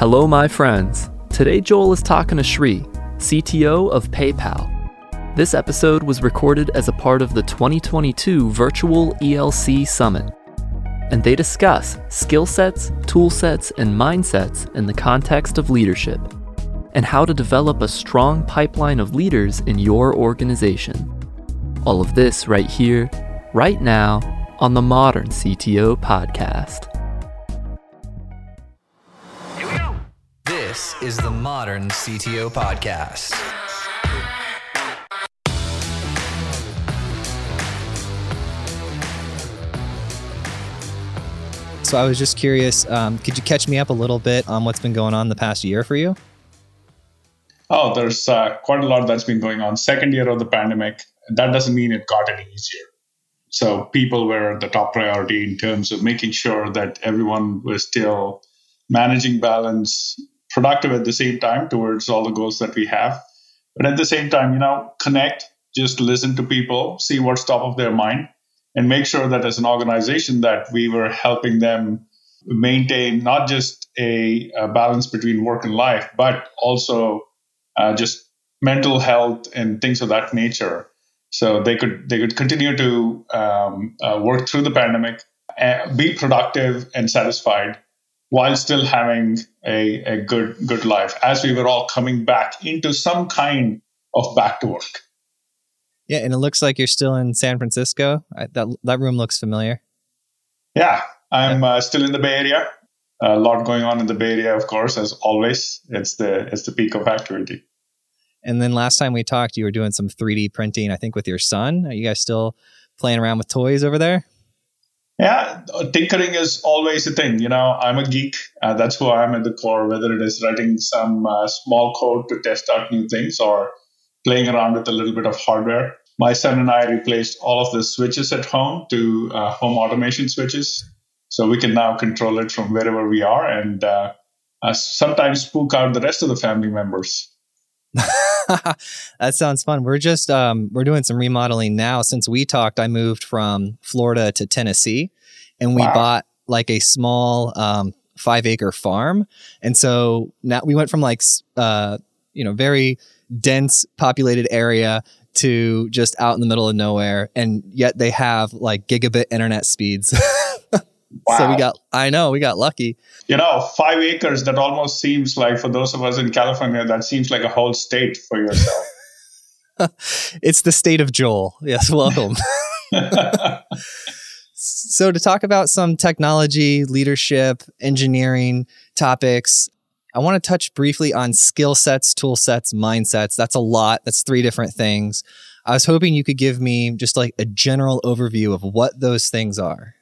Hello, my friends. Today, Joel is talking to Shri, CTO of PayPal. This episode was recorded as a part of the 2022 Virtual ELC Summit, and they discuss skill sets, tool sets, and mindsets in the context of leadership, and how to develop a strong pipeline of leaders in your organization. All of this right here, right now, on the Modern CTO Podcast. Is the Modern CTO Podcast. So I was just curious, um, could you catch me up a little bit on what's been going on the past year for you? Oh, there's uh, quite a lot that's been going on. Second year of the pandemic, that doesn't mean it got any easier. So people were the top priority in terms of making sure that everyone was still managing balance, productive at the same time towards all the goals that we have. But at the same time, you know, connect, just listen to people, see what's top of their mind, and make sure that as an organization that we were helping them maintain not just a, a balance between work and life, but also uh, just mental health and things of that nature. So they could they could continue to um, uh, work through the pandemic, uh, be productive and satisfied, while still having a, a good good life. As we were all coming back into some kind of back to work. Yeah, and it looks like you're still in San Francisco. I, that that room looks familiar. Yeah, I'm uh, still in the Bay Area. A lot going on in the Bay Area, of course, as always. It's the it's the peak of activity. And then last time we talked, you were doing some 3D printing, I think, with your son. Are you guys still playing around with toys over there? Yeah, tinkering is always a thing. You know, I'm a geek. Uh, that's who I am at the core, whether it is writing some uh, small code to test out new things or playing around with a little bit of hardware. My son and I replaced all of the switches at home to uh, home automation switches. So we can now control it from wherever we are and uh, uh, sometimes spook out the rest of the family members. that sounds fun. We're just um, we're doing some remodeling now. Since we talked, I moved from Florida to Tennessee, and we wow. bought like a small um, five acre farm. And so now we went from like uh, you know very dense populated area to just out in the middle of nowhere and yet they have like gigabit internet speeds wow. so we got i know we got lucky you know five acres that almost seems like for those of us in california that seems like a whole state for yourself it's the state of joel yes welcome so to talk about some technology leadership engineering topics I want to touch briefly on skill sets, tool sets, mindsets. That's a lot. That's three different things. I was hoping you could give me just like a general overview of what those things are.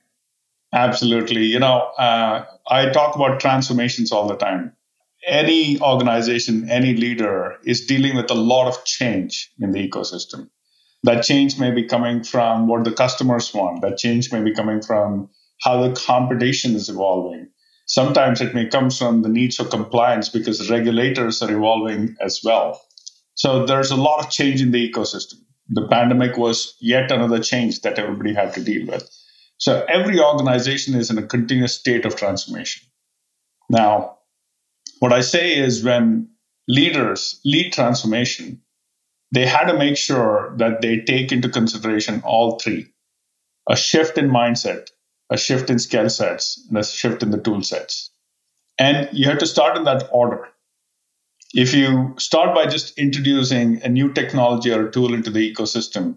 Absolutely. You know, uh, I talk about transformations all the time. Any organization, any leader is dealing with a lot of change in the ecosystem. That change may be coming from what the customers want, that change may be coming from how the competition is evolving Sometimes it may come from the needs of compliance because regulators are evolving as well. So there's a lot of change in the ecosystem. The pandemic was yet another change that everybody had to deal with. So every organization is in a continuous state of transformation. Now, what I say is when leaders lead transformation, they had to make sure that they take into consideration all three a shift in mindset, a shift in skill sets and a shift in the tool sets. And you have to start in that order. If you start by just introducing a new technology or a tool into the ecosystem,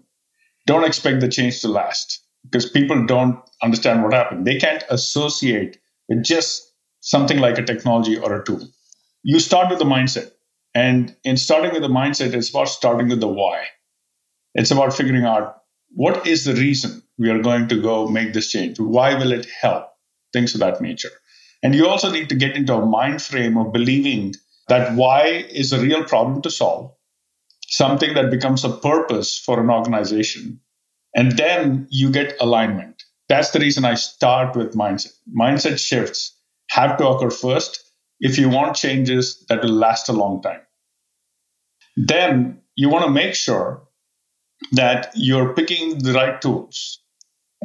don't expect the change to last because people don't understand what happened. They can't associate with just something like a technology or a tool. You start with the mindset. And in starting with the mindset, it's about starting with the why. It's about figuring out what is the reason we are going to go make this change? Why will it help? Things of that nature. And you also need to get into a mind frame of believing that why is a real problem to solve, something that becomes a purpose for an organization. And then you get alignment. That's the reason I start with mindset. Mindset shifts have to occur first if you want changes that will last a long time. Then you want to make sure that you're picking the right tools.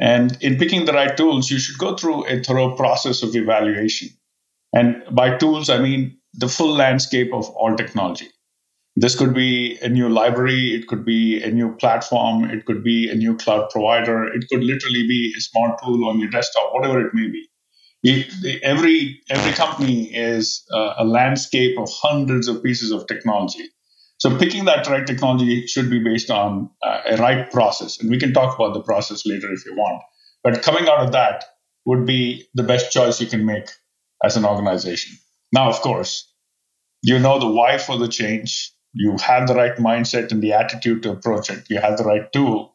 And in picking the right tools, you should go through a thorough process of evaluation. And by tools, I mean the full landscape of all technology. This could be a new library, it could be a new platform, it could be a new cloud provider, it could literally be a smart tool on your desktop, whatever it may be. It, every every company is uh, a landscape of hundreds of pieces of technology. So picking that right technology should be based on uh, a right process, and we can talk about the process later if you want. But coming out of that would be the best choice you can make as an organization. Now, of course, you know the why for the change you have the right mindset and the attitude to approach it, you have the right tool.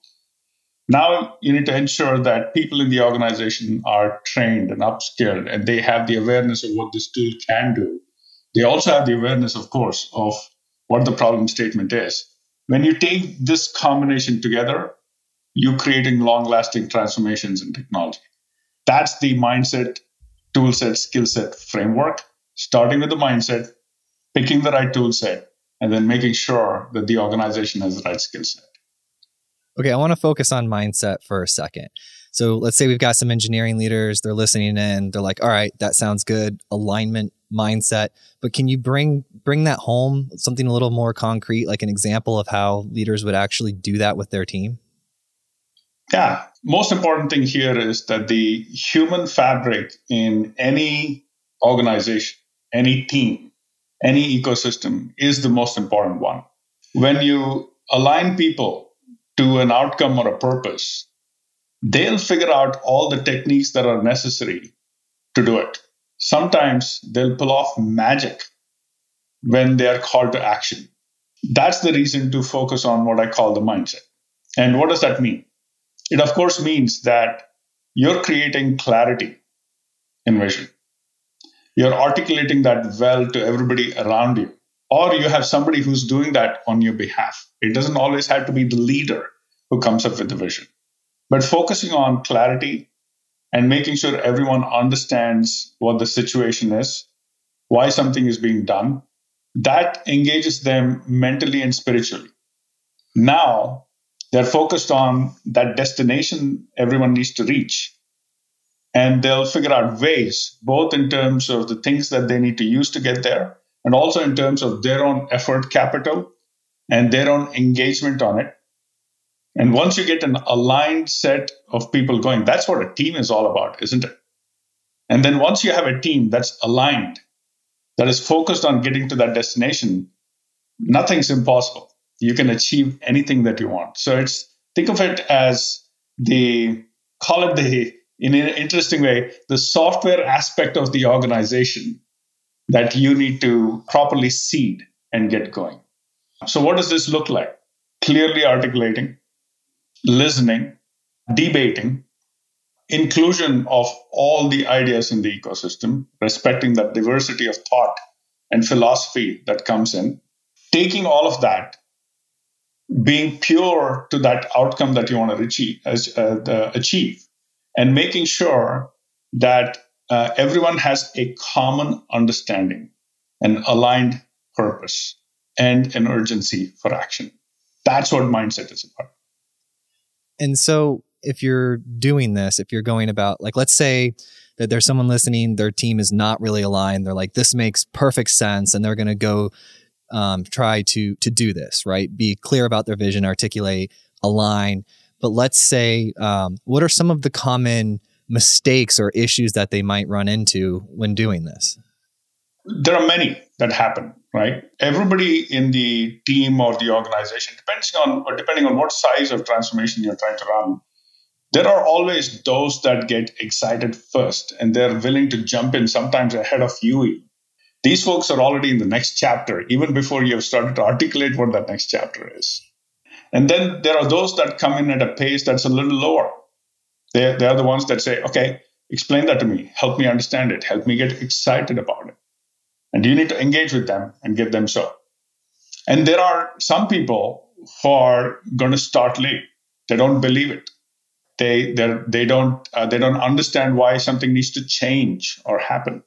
Now you need to ensure that people in the organization are trained and upskilled and they have the awareness of what this tool can do. They also have the awareness, of course, of what the problem statement is. When you take this combination together, you're creating long lasting transformations in technology. That's the mindset, tool set, skill set framework, starting with the mindset, picking the right tool set, and then making sure that the organization has the right skill set. Okay, I want to focus on mindset for a second. So let's say we've got some engineering leaders, they're listening in, they're like, all right, that sounds good, alignment, mindset. But can you bring bring that home, something a little more concrete, like an example of how leaders would actually do that with their team? Yeah. Most important thing here is that the human fabric in any organization, any team, any ecosystem is the most important one. When you align people to an outcome or a purpose, they'll figure out all the techniques that are necessary to do it. Sometimes they'll pull off magic when they are called to action. That's the reason to focus on what I call the mindset. And what does that mean? It, of course, means that you're creating clarity in vision you're articulating that well to everybody around you. Or you have somebody who's doing that on your behalf. It doesn't always have to be the leader who comes up with the vision. But focusing on clarity and making sure everyone understands what the situation is why something is being done that engages them mentally and spiritually. Now they're focused on that destination everyone needs to reach and they'll figure out ways, both in terms of the things that they need to use to get there, and also in terms of their own effort capital and their own engagement on it. And once you get an aligned set of people going, that's what a team is all about, isn't it? And then once you have a team that's aligned, that is focused on getting to that destination, nothing's impossible. You can achieve anything that you want. So it's think of it as the call it the in an interesting way, the software aspect of the organization that you need to properly seed and get going. So, what does this look like? Clearly articulating, listening, debating, inclusion of all the ideas in the ecosystem, respecting that diversity of thought and philosophy that comes in, taking all of that, being pure to that outcome that you want to achieve, uh, achieve and making sure that uh, everyone has a common understanding, an aligned purpose, and an urgency for action. That's what mindset is about. And so, if you're doing this, if you're going about, like, let's say that there's someone listening, their team is not really aligned. They're like, this makes perfect sense, and they're going to go um, try to to do this, right? Be clear about their vision, articulate, align but let's say, um, what are some of the common mistakes or issues that they might run into when doing this? There are many that happen, right? Everybody in the team or the organization, depending on or depending on what size of transformation you're trying to run, there are always those that get excited first and they're willing to jump in sometimes ahead of you. These folks are already in the next chapter, even before you have started to articulate what that next chapter is. And then there are those that come in at a pace that's a little lower. They, they are the ones that say, okay, explain that to me, help me understand it, help me get excited about it. And you need to engage with them and get them so. And there are some people who are going to start late. They don't believe it. They they don't uh, they don't understand why something needs to change or happen,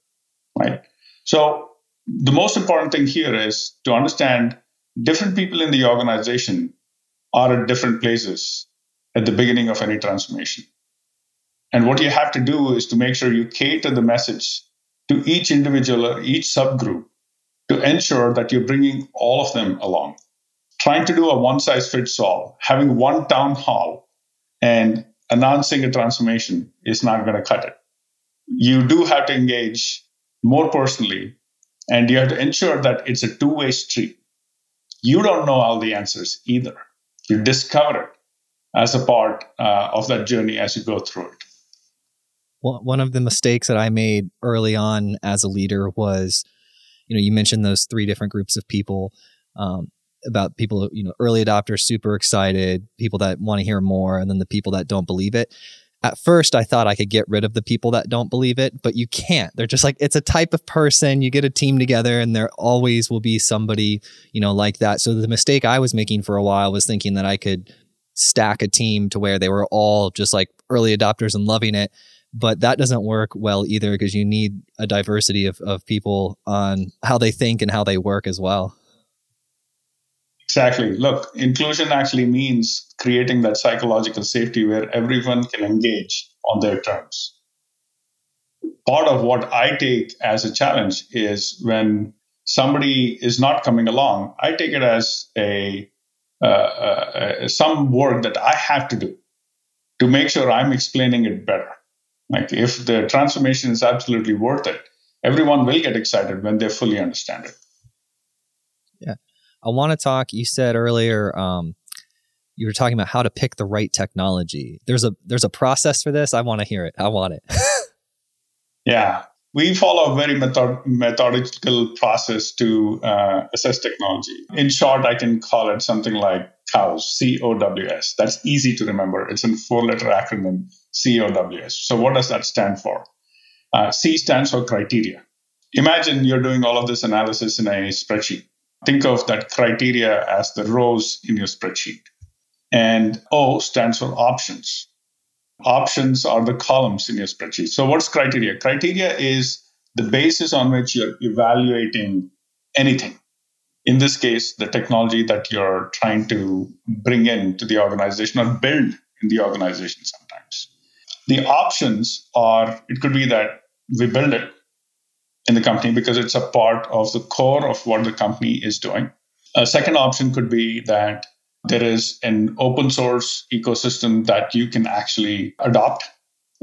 right? So the most important thing here is to understand different people in the organization are at different places at the beginning of any transformation. And what you have to do is to make sure you cater the message to each individual or each subgroup to ensure that you're bringing all of them along. Trying to do a one size fits all, having one town hall and announcing a transformation is not going to cut it. You do have to engage more personally, and you have to ensure that it's a two way street. You don't know all the answers either. You discover it as a part uh, of that journey as you go through it. Well, one of the mistakes that I made early on as a leader was, you know, you mentioned those three different groups of people. Um, about people, you know, early adopters, super excited, people that want to hear more, and then the people that don't believe it. At first, I thought I could get rid of the people that don't believe it, but you can't. They're just like, it's a type of person. You get a team together, and there always will be somebody, you know, like that. So the mistake I was making for a while was thinking that I could stack a team to where they were all just like early adopters and loving it. But that doesn't work well either because you need a diversity of, of people on how they think and how they work as well. Exactly. Look, inclusion actually means creating that psychological safety where everyone can engage on their terms. Part of what I take as a challenge is when somebody is not coming along, I take it as a uh, uh, some work that I have to do to make sure I'm explaining it better. Like if the transformation is absolutely worth it, everyone will get excited when they fully understand it. I want to talk, you said earlier, um, you were talking about how to pick the right technology. There's a there's a process for this. I want to hear it. I want it. yeah we follow a very method- methodical process to uh, assess technology. In short, I can call it something like COWS, C O W S. That's easy to remember. It's a four letter acronym, C O W S. So, what does that stand for? Uh, C stands for criteria. Imagine you're doing all of this analysis in a spreadsheet. Think of that criteria as the rows in your spreadsheet. And O stands for options options are the columns in your spreadsheet. So, what's criteria? Criteria is the basis on which you're evaluating anything. In this case, the technology that you're trying to bring in to the organization or build in the organization sometimes. The options are it could be that we build it in the company because it's a part of the core of what the company is doing. A second option could be that there is an open source ecosystem that you can actually adopt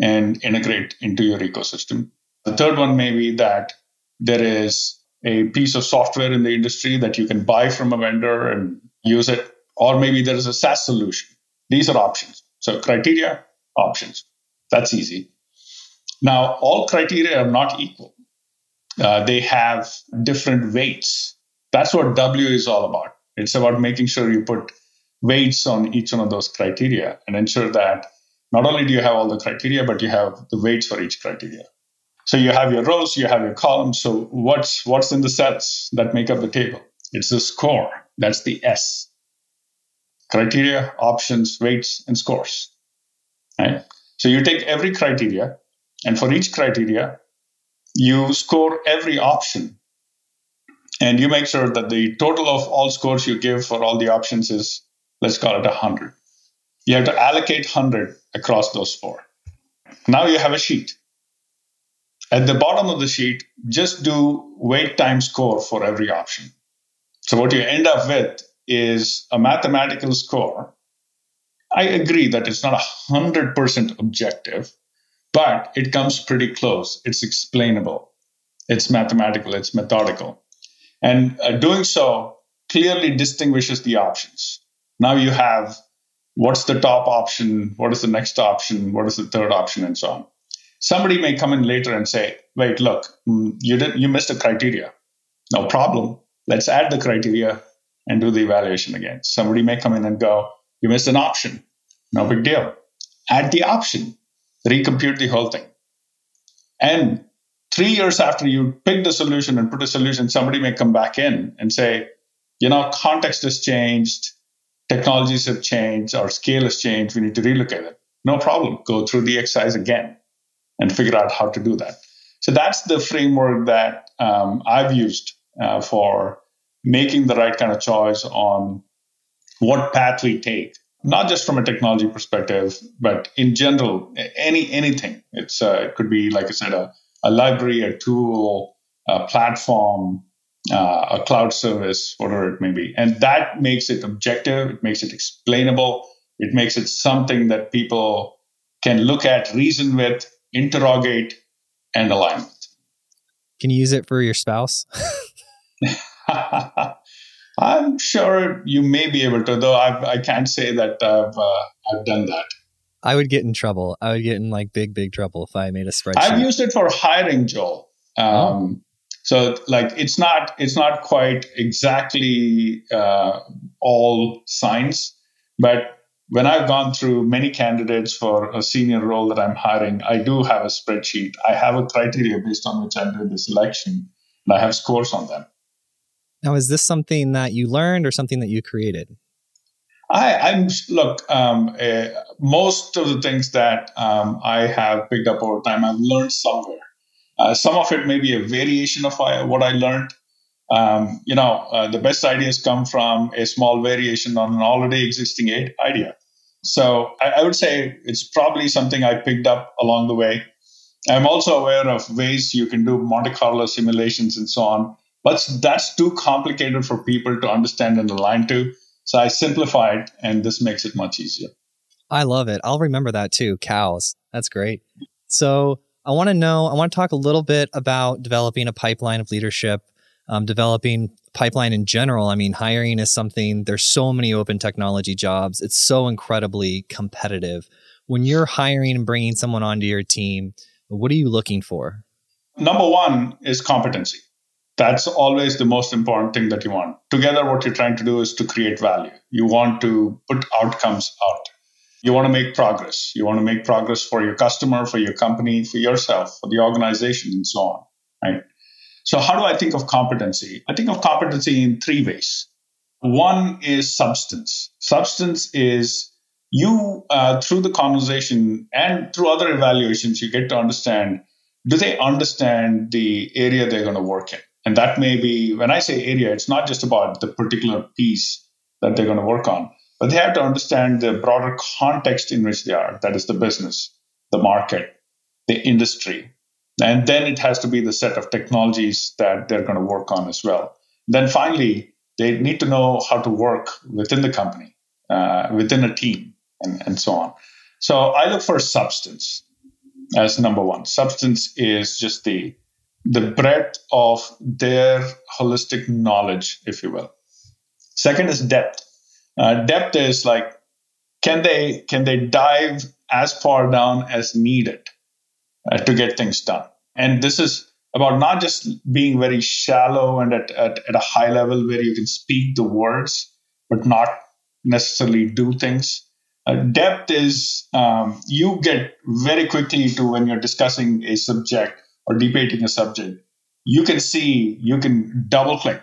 and integrate into your ecosystem. The third one may be that there is a piece of software in the industry that you can buy from a vendor and use it, or maybe there is a SaaS solution. These are options. So, criteria, options. That's easy. Now, all criteria are not equal, uh, they have different weights. That's what W is all about. It's about making sure you put weights on each one of those criteria and ensure that not only do you have all the criteria, but you have the weights for each criteria. So you have your rows, you have your columns. So what's what's in the sets that make up the table? It's the score. That's the S. Criteria, options, weights, and scores. Right? So you take every criteria, and for each criteria, you score every option. And you make sure that the total of all scores you give for all the options is let's call it 100. You have to allocate 100 across those four. Now you have a sheet. At the bottom of the sheet, just do weight times score for every option. So what you end up with is a mathematical score. I agree that it's not 100% objective, but it comes pretty close. It's explainable, it's mathematical, it's methodical. And uh, doing so clearly distinguishes the options. Now you have what's the top option, what is the next option, what is the third option, and so on. Somebody may come in later and say, wait, look, mm, you did you missed a criteria. No problem. Let's add the criteria and do the evaluation again. Somebody may come in and go, you missed an option. No big deal. Add the option, recompute the whole thing. And three years after you pick the solution and put a solution, somebody may come back in and say, you know, context has changed technologies have changed, our scale has changed, we need to relocate it. No problem. Go through the exercise again and figure out how to do that. So that's the framework that um, I've used uh, for making the right kind of choice on what path we take, not just from a technology perspective, but in general, any anything. It's uh, it could be like I said, a a library, a tool, a platform, uh, a cloud service, whatever it may be. And that makes it objective, it makes it explainable, it makes it something that people can look at, reason with, interrogate, and align with. Can you use it for your spouse? I'm sure you may be able to, though I've, I can not say that I've, uh, I've done that. I would get in trouble. I would get in like big, big trouble if I made a spreadsheet. I've used it for hiring, Joel. Um, oh. So like it's not it's not quite exactly uh, all science, but when I've gone through many candidates for a senior role that I'm hiring, I do have a spreadsheet. I have a criteria based on which I do the selection, and I have scores on them. Now, is this something that you learned or something that you created? I, I'm look. Um, uh, most of the things that um, I have picked up over time, I've learned somewhere. Uh, some of it may be a variation of what I learned. Um, you know, uh, the best ideas come from a small variation on an already existing idea. So I, I would say it's probably something I picked up along the way. I'm also aware of ways you can do Monte Carlo simulations and so on, but that's too complicated for people to understand and align to. So I simplified, and this makes it much easier. I love it. I'll remember that too. Cows. That's great. So I want to know, I want to talk a little bit about developing a pipeline of leadership, um, developing pipeline in general. I mean, hiring is something, there's so many open technology jobs. It's so incredibly competitive. When you're hiring and bringing someone onto your team, what are you looking for? Number one is competency. That's always the most important thing that you want. Together, what you're trying to do is to create value. You want to put outcomes out. You want to make progress. You want to make progress for your customer, for your company, for yourself, for the organization, and so on. Right? So, how do I think of competency? I think of competency in three ways. One is substance. Substance is you, uh, through the conversation and through other evaluations, you get to understand do they understand the area they're going to work in? And that may be, when I say area, it's not just about the particular piece that they're going to work on, but they have to understand the broader context in which they are. That is the business, the market, the industry. And then it has to be the set of technologies that they're going to work on as well. Then finally, they need to know how to work within the company, uh, within a team, and, and so on. So I look for substance as number one. Substance is just the the breadth of their holistic knowledge, if you will. Second is depth. Uh, depth is like can they can they dive as far down as needed uh, to get things done? And this is about not just being very shallow and at, at, at a high level where you can speak the words but not necessarily do things. Uh, depth is um, you get very quickly to when you're discussing a subject or debating a subject, you can see, you can double click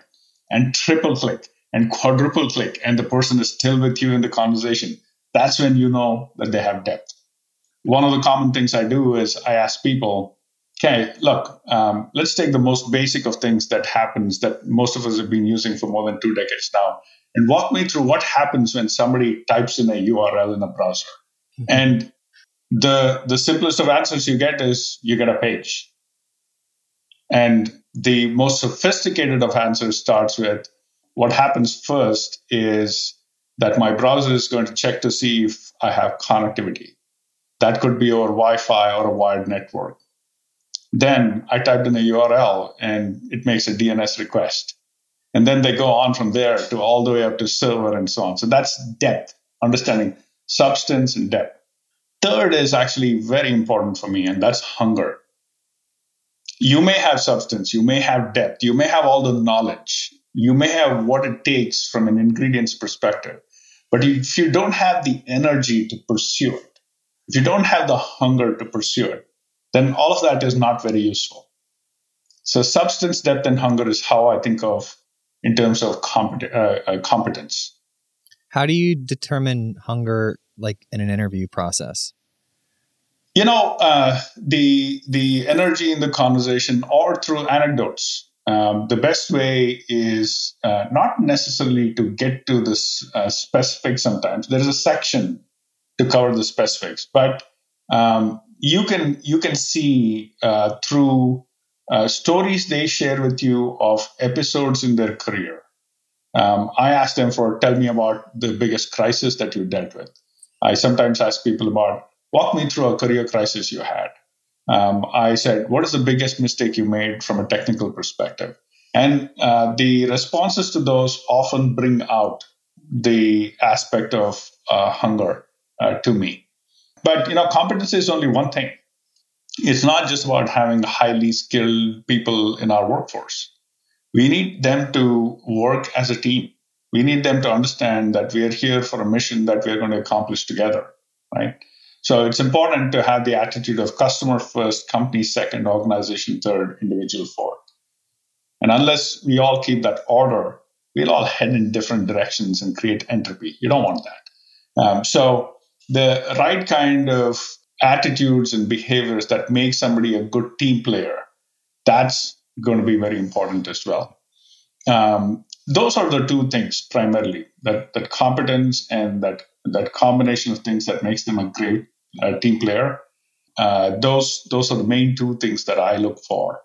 and triple click and quadruple click, and the person is still with you in the conversation. That's when you know that they have depth. One of the common things I do is I ask people, okay, look, um, let's take the most basic of things that happens that most of us have been using for more than two decades now, and walk me through what happens when somebody types in a URL in a browser. Mm-hmm. And the the simplest of answers you get is you get a page and the most sophisticated of answers starts with what happens first is that my browser is going to check to see if I have connectivity. That could be over Wi Fi or a wired network. Then I typed in a URL and it makes a DNS request. And then they go on from there to all the way up to server and so on. So that's depth, understanding substance and depth. Third is actually very important for me, and that's hunger you may have substance, you may have depth, you may have all the knowledge, you may have what it takes from an ingredients perspective. But if you don't have the energy to pursue it, if you don't have the hunger to pursue it, then all of that is not very useful. So, substance, depth, and hunger is how I think of in terms of compet- uh, uh, competence. How do you determine hunger, like in an interview process? You know uh, the the energy in the conversation or through anecdotes um, the best way is uh, not necessarily to get to this uh, specifics sometimes there is a section to cover the specifics but um, you can you can see uh, through uh, stories they share with you of episodes in their career. Um, I ask them for tell me about the biggest crisis that you dealt with. I sometimes ask people about walk me through a career crisis you had. Um, I said, what is the biggest mistake you made from a technical perspective? And uh, the responses to those often bring out the aspect of uh, hunger uh, to me. But you know, competency is only one thing. It's not just about having highly skilled people in our workforce. We need them to work as a team. We need them to understand that we are here for a mission that we are going to accomplish together, right? So it's important to have the attitude of customer first, company second, organization third, individual fourth. And unless we all keep that order, we'll all head in different directions and create entropy. You don't want that. Um, so the right kind of attitudes and behaviors that make somebody a good team player, that's going to be very important as well. Um, those are the two things primarily that, that competence and that, that combination of things that makes them a great uh, team player. Uh, those, those are the main two things that I look for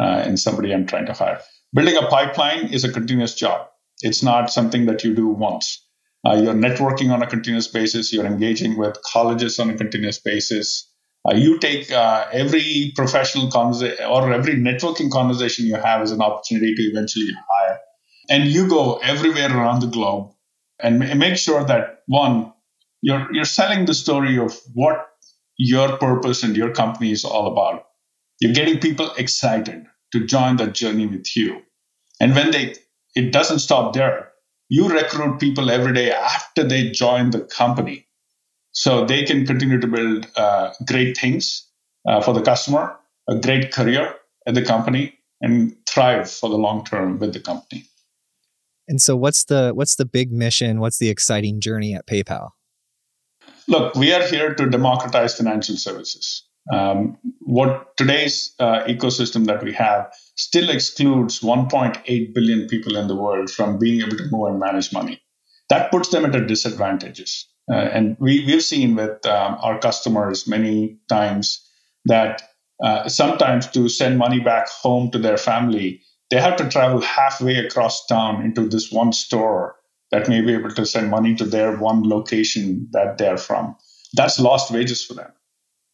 uh, in somebody I'm trying to hire. Building a pipeline is a continuous job. It's not something that you do once. Uh, you're networking on a continuous basis. You're engaging with colleges on a continuous basis. Uh, you take uh, every professional conversation or every networking conversation you have as an opportunity to eventually hire. And you go everywhere around the globe and make sure that one, you're, you're selling the story of what your purpose and your company is all about. You're getting people excited to join that journey with you. And when they, it doesn't stop there you recruit people every day after they join the company so they can continue to build uh, great things uh, for the customer a great career at the company and thrive for the long term with the company and so what's the what's the big mission what's the exciting journey at paypal look we are here to democratize financial services um, what today's uh, ecosystem that we have still excludes 1.8 billion people in the world from being able to move and manage money. That puts them at a disadvantage. Uh, and we, we've seen with um, our customers many times that uh, sometimes to send money back home to their family, they have to travel halfway across town into this one store that may be able to send money to their one location that they're from. That's lost wages for them.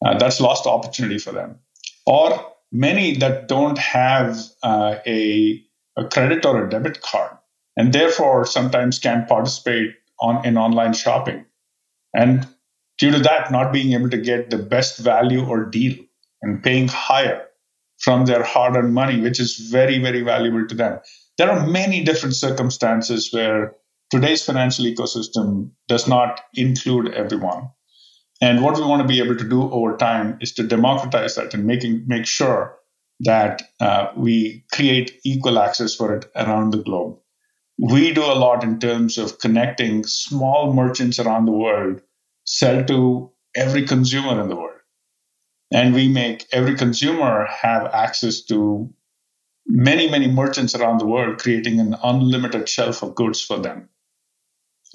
Uh, that's lost opportunity for them. Or many that don't have uh, a, a credit or a debit card and therefore sometimes can't participate on in online shopping. And due to that, not being able to get the best value or deal and paying higher from their hard earned money, which is very, very valuable to them. There are many different circumstances where today's financial ecosystem does not include everyone. And what we want to be able to do over time is to democratize that and making make sure that uh, we create equal access for it around the globe. We do a lot in terms of connecting small merchants around the world, sell to every consumer in the world. And we make every consumer have access to many, many merchants around the world, creating an unlimited shelf of goods for them.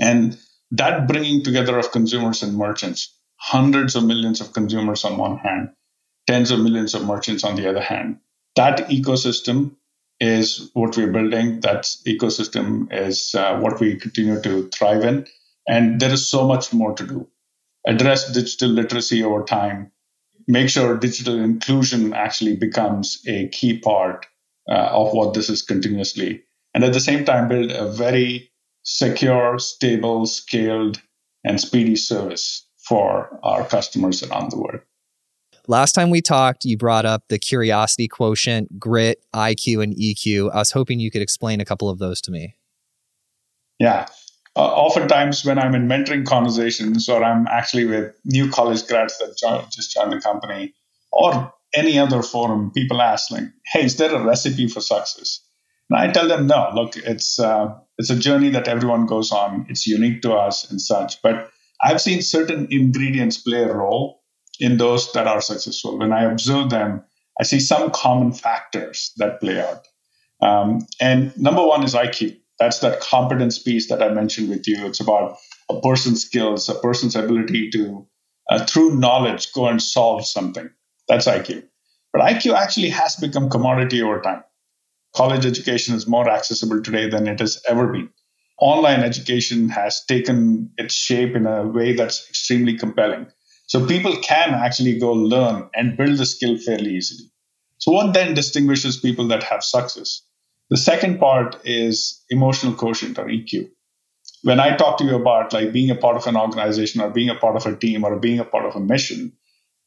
And that bringing together of consumers and merchants hundreds of millions of consumers on one hand, tens of millions of merchants on the other hand. That ecosystem is what we're building. That ecosystem is uh, what we continue to thrive in. And there is so much more to do. Address digital literacy over time. Make sure digital inclusion actually becomes a key part uh, of what this is continuously. And at the same time, build a very secure, stable, scaled, and speedy service for our customers around the world. Last time we talked, you brought up the curiosity quotient, grit, IQ, and EQ. I was hoping you could explain a couple of those to me. Yeah. Uh, oftentimes, when I'm in mentoring conversations or I'm actually with new college grads that just joined the company or any other forum, people ask, like, hey, is there a recipe for success? And I tell them, no, look, it's, uh, it's a journey that everyone goes on. It's unique to us and such. But I've seen certain ingredients play a role in those that are successful. When I observe them, I see some common factors that play out. Um, and number one is IQ. That's that competence piece that I mentioned with you. It's about a person's skills, a person's ability to uh, through knowledge, go and solve something. That's IQ. But IQ actually has become commodity over time. College education is more accessible today than it has ever been. Online education has taken its shape in a way that's extremely compelling. So people can actually go learn and build the skill fairly easily. So, what then distinguishes people that have success? The second part is emotional quotient or EQ. When I talk to you about like being a part of an organization or being a part of a team or being a part of a mission,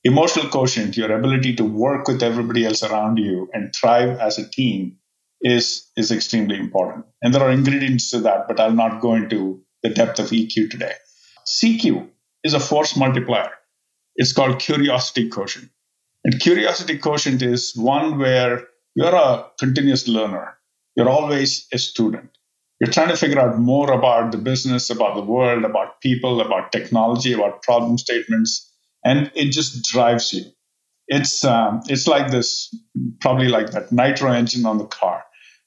emotional quotient, your ability to work with everybody else around you and thrive as a team is is extremely important. And there are ingredients to that, but I'll not go into the depth of EQ today. CQ is a force multiplier. It's called curiosity quotient. And curiosity quotient is one where you're a continuous learner. You're always a student. You're trying to figure out more about the business, about the world, about people, about technology, about problem statements, and it just drives you. It's um, it's like this, probably like that nitro engine on the car.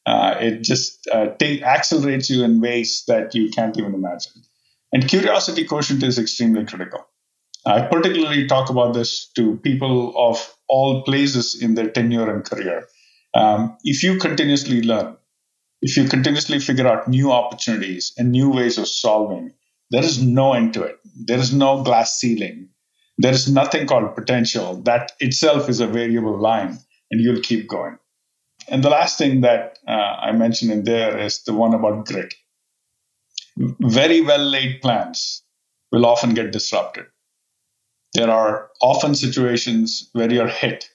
Uh, it just uh, accelerates you in ways that you can't even imagine. And curiosity quotient is extremely critical. I particularly talk about this to people of all places in their tenure and career. Um, if you continuously learn, if you continuously figure out new opportunities and new ways of solving, there is no end to it. There is no glass ceiling. There is nothing called potential. That itself is a variable line, and you'll keep going. And the last thing that uh, I mentioned in there is the one about grit. Very well laid plans will often get disrupted there are often situations where you're hit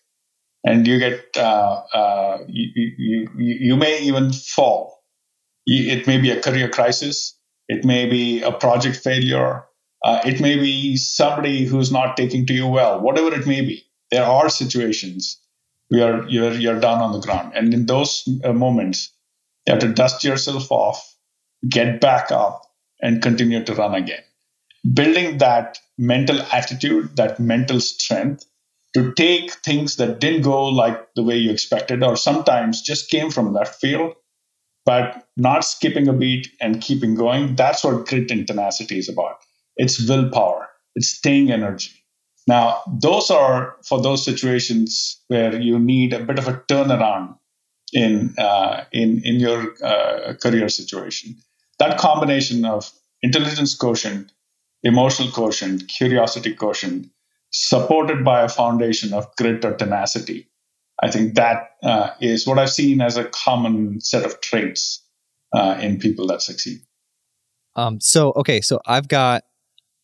and you get uh, uh, you, you, you, may even fall. It may be a career crisis. It may be a project failure. Uh, it may be somebody who's not taking to you well. Whatever it may be there are situations where you're, you're down on the ground. And in those uh, moments you have to dust yourself off get back up and continue to run again. Building that mental attitude, that mental strength to take things that didn't go like the way you expected, or sometimes just came from left field, but not skipping a beat and keeping going. That's what grit and tenacity is about. It's willpower, it's staying energy. Now, those are for those situations where you need a bit of a turnaround in uh, in in your uh, career situation. That combination of intelligence quotient emotional quotient, curiosity quotient, supported by a foundation of grit or tenacity. I think that uh, is what I've seen as a common set of traits uh, in people that succeed. Um, so okay, so I've got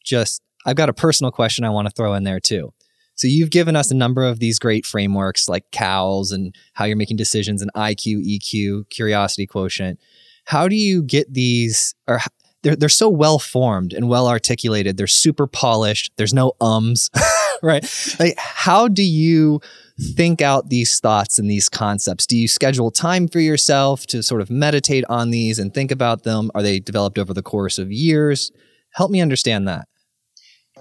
just I've got a personal question I want to throw in there too. So you've given us a number of these great frameworks like COWS and how you're making decisions and IQ, EQ, curiosity quotient. How do you get these or they're they're so well formed and well articulated. They're super polished. There's no ums, right? Like how do you think out these thoughts and these concepts? Do you schedule time for yourself to sort of meditate on these and think about them? Are they developed over the course of years? Help me understand that.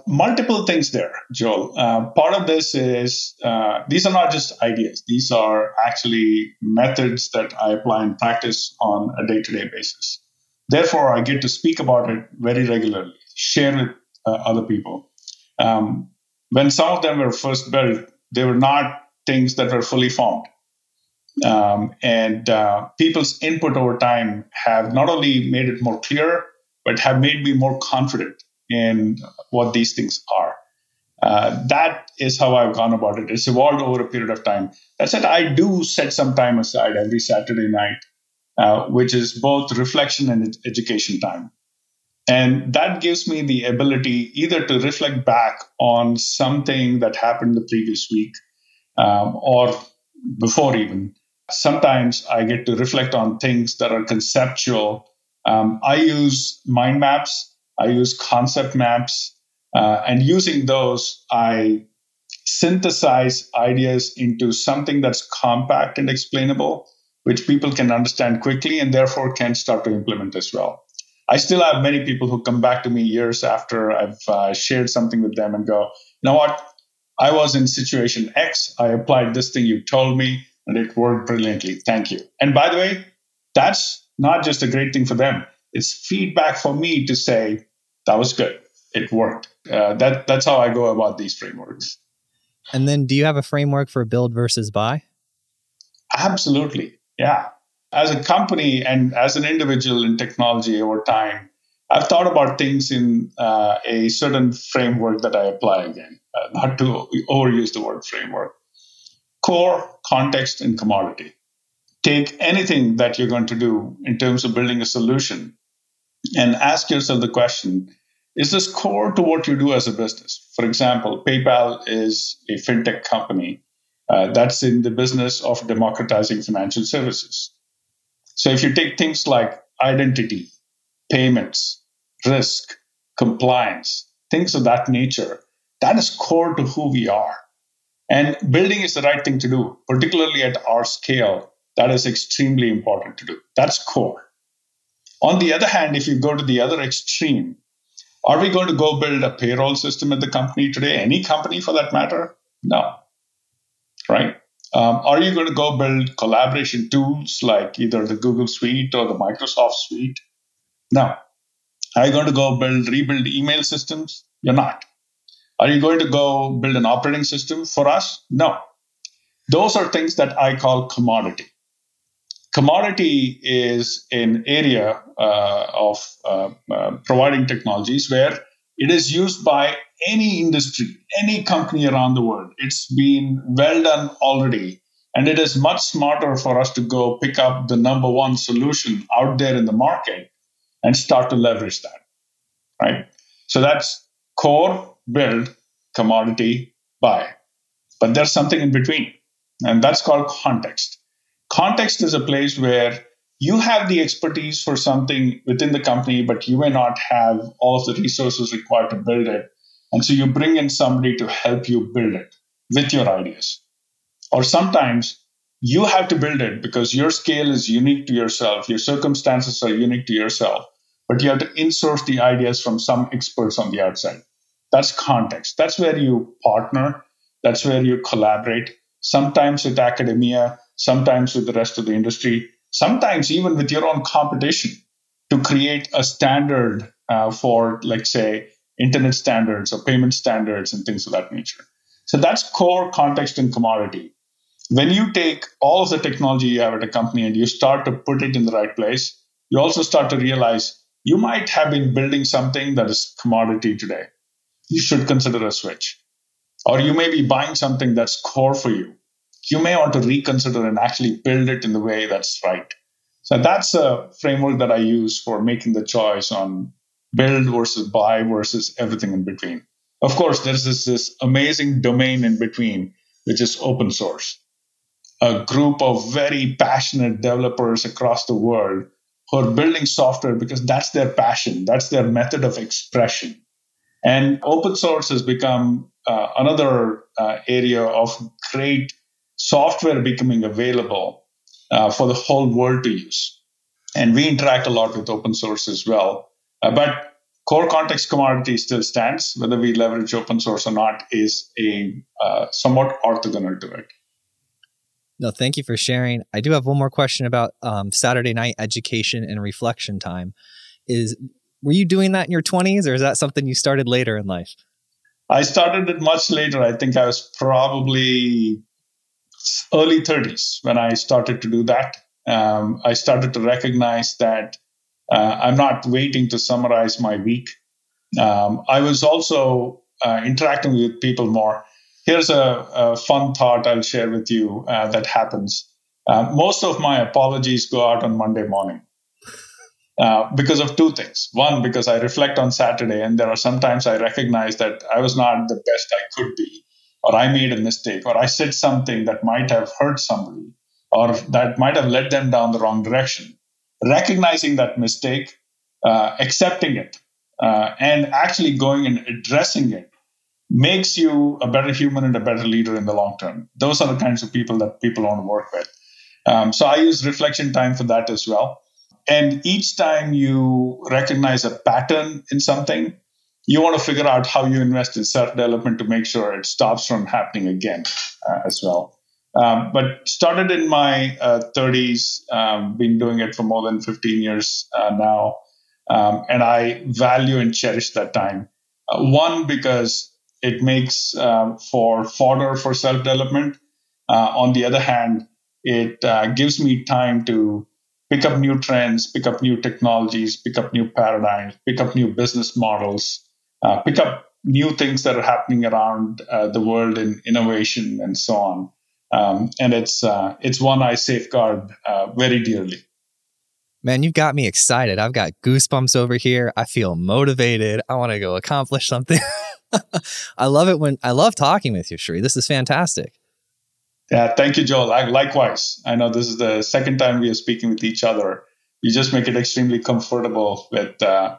Multiple things there, Joel. Uh, part of this is uh, these are not just ideas, these are actually methods that I apply and practice on a day to day basis. Therefore, I get to speak about it very regularly, share with uh, other people. Um, when some of them were first built, they were not things that were fully formed. Um, and uh, people's input over time have not only made it more clear, but have made me more confident in what these things are. Uh, that is how I've gone about it. It's evolved over a period of time. That said, I do set some time aside every Saturday night uh, which is both reflection and education time. And that gives me the ability either to reflect back on something that happened the previous week um, or before even. Sometimes I get to reflect on things that are conceptual. Um, I use mind maps, I use concept maps, uh, and using those, I synthesize ideas into something that's compact and explainable which people can understand quickly and therefore can start to implement as well. I still have many people who come back to me years after I've uh, shared something with them and go, you know what? I was in situation X. I applied this thing you told me and it worked brilliantly. Thank you. And by the way, that's not just a great thing for them, it's feedback for me to say, that was good. It worked. uh, that that's how I go about these frameworks. And then, do you have a framework for build versus buy? Absolutely, yeah. As a company and as an individual in technology over time, I've thought about things in uh, a certain framework that I apply again. Uh, not to overuse the word framework. Core, context, and commodity. Take anything that you're going to do in terms of building a solution and ask yourself the question is this core to what you do as a business? For example, PayPal is a fintech company uh, that's in the business of democratizing financial services. So if you take things like identity, payments, risk, compliance, things of that nature, that is core to who we are. And building is the right thing to do, particularly at our scale. That is extremely important to do. That's core. On the other hand, if you go to the other extreme, are we going to go build a payroll system at the company today? Any company for that matter? No. Right? Um, are you going to go build collaboration tools like either the Google Suite or the Microsoft Suite? No. Are you going to go build, rebuild email systems? You're not. Are you going to go build an operating system for us? No. Those are things that I call commodity. Commodity is an area uh, of uh, uh, providing technologies where it is used by any industry, any company around the world. It's been well done already. And it is much smarter for us to go pick up the number one solution out there in the market and start to leverage that. Right? So that's core, build, commodity, buy. But there's something in between, and that's called context. Context is a place where you have the expertise for something within the company, but you may not have all of the resources required to build it. And so you bring in somebody to help you build it with your ideas. Or sometimes you have to build it because your scale is unique to yourself, your circumstances are unique to yourself, but you have to insource the ideas from some experts on the outside. That's context. That's where you partner, that's where you collaborate, sometimes with academia, sometimes with the rest of the industry, sometimes even with your own competition to create a standard uh, for, like, say, internet standards or payment standards and things of that nature. So that's core context and commodity. When you take all of the technology you have at a company and you start to put it in the right place, you also start to realize you might have been building something that is commodity today. You should consider a switch. Or you may be buying something that's core for you you may want to reconsider and actually build it in the way that's right. So that's a framework that I use for making the choice on build versus buy versus everything in between. Of course, there's this, this amazing domain in between, which is open source. A group of very passionate developers across the world who are building software because that's their passion, that's their method of expression. And open source has become uh, another uh, area of great software becoming available uh, for the whole world to use. And we interact a lot with open source as well. Uh, but core context commodity still stands. Whether we leverage open source or not is a uh, somewhat orthogonal to it. No, thank you for sharing. I do have one more question about um, Saturday night education and reflection time. Is were you doing that in your 20s or is that something you started later in life? I started it much later. I think I was probably early 30s when I started to do that. Um, I started to recognize that uh, I'm not waiting to summarize my week. Um, I was also uh, interacting with people more. Here's a, a, fun thought I'll share with you uh, that happens. Uh, most of my apologies go out on Monday morning. Uh, because of two things. One, because I reflect on Saturday, and there are sometimes I recognize that I was not the best I could be or I made a mistake, or I said something that might have hurt somebody, or that might have led them down the wrong direction. Recognizing that mistake, uh, accepting it, uh, and actually going and addressing it makes you a better human and a better leader in the long term. Those are the kinds of people that people want to work with. Um, so I use reflection time for that as well. And each time you recognize a pattern in something, you want to figure out how you invest in self development to make sure it stops from happening again uh, as well. Um, but started in my uh, 30s, um, been doing it for more than 15 years uh, now, um, and I value and cherish that time. Uh, one, because it makes uh, for fodder for self development. Uh, on the other hand, it uh, gives me time to pick up new trends, pick up new technologies, pick up new paradigms, pick up new business models, uh, pick up new things that are happening around uh, the world in innovation and so on. Um, and it's uh, it's one I safeguard uh, very dearly. Man, you've got me excited. I've got goosebumps over here. I feel motivated. I want to go accomplish something. I love it when I love talking with you, Sri. This is fantastic. Yeah, thank you, Joel. I, likewise, I know this is the second time we are speaking with each other. You just make it extremely comfortable with uh,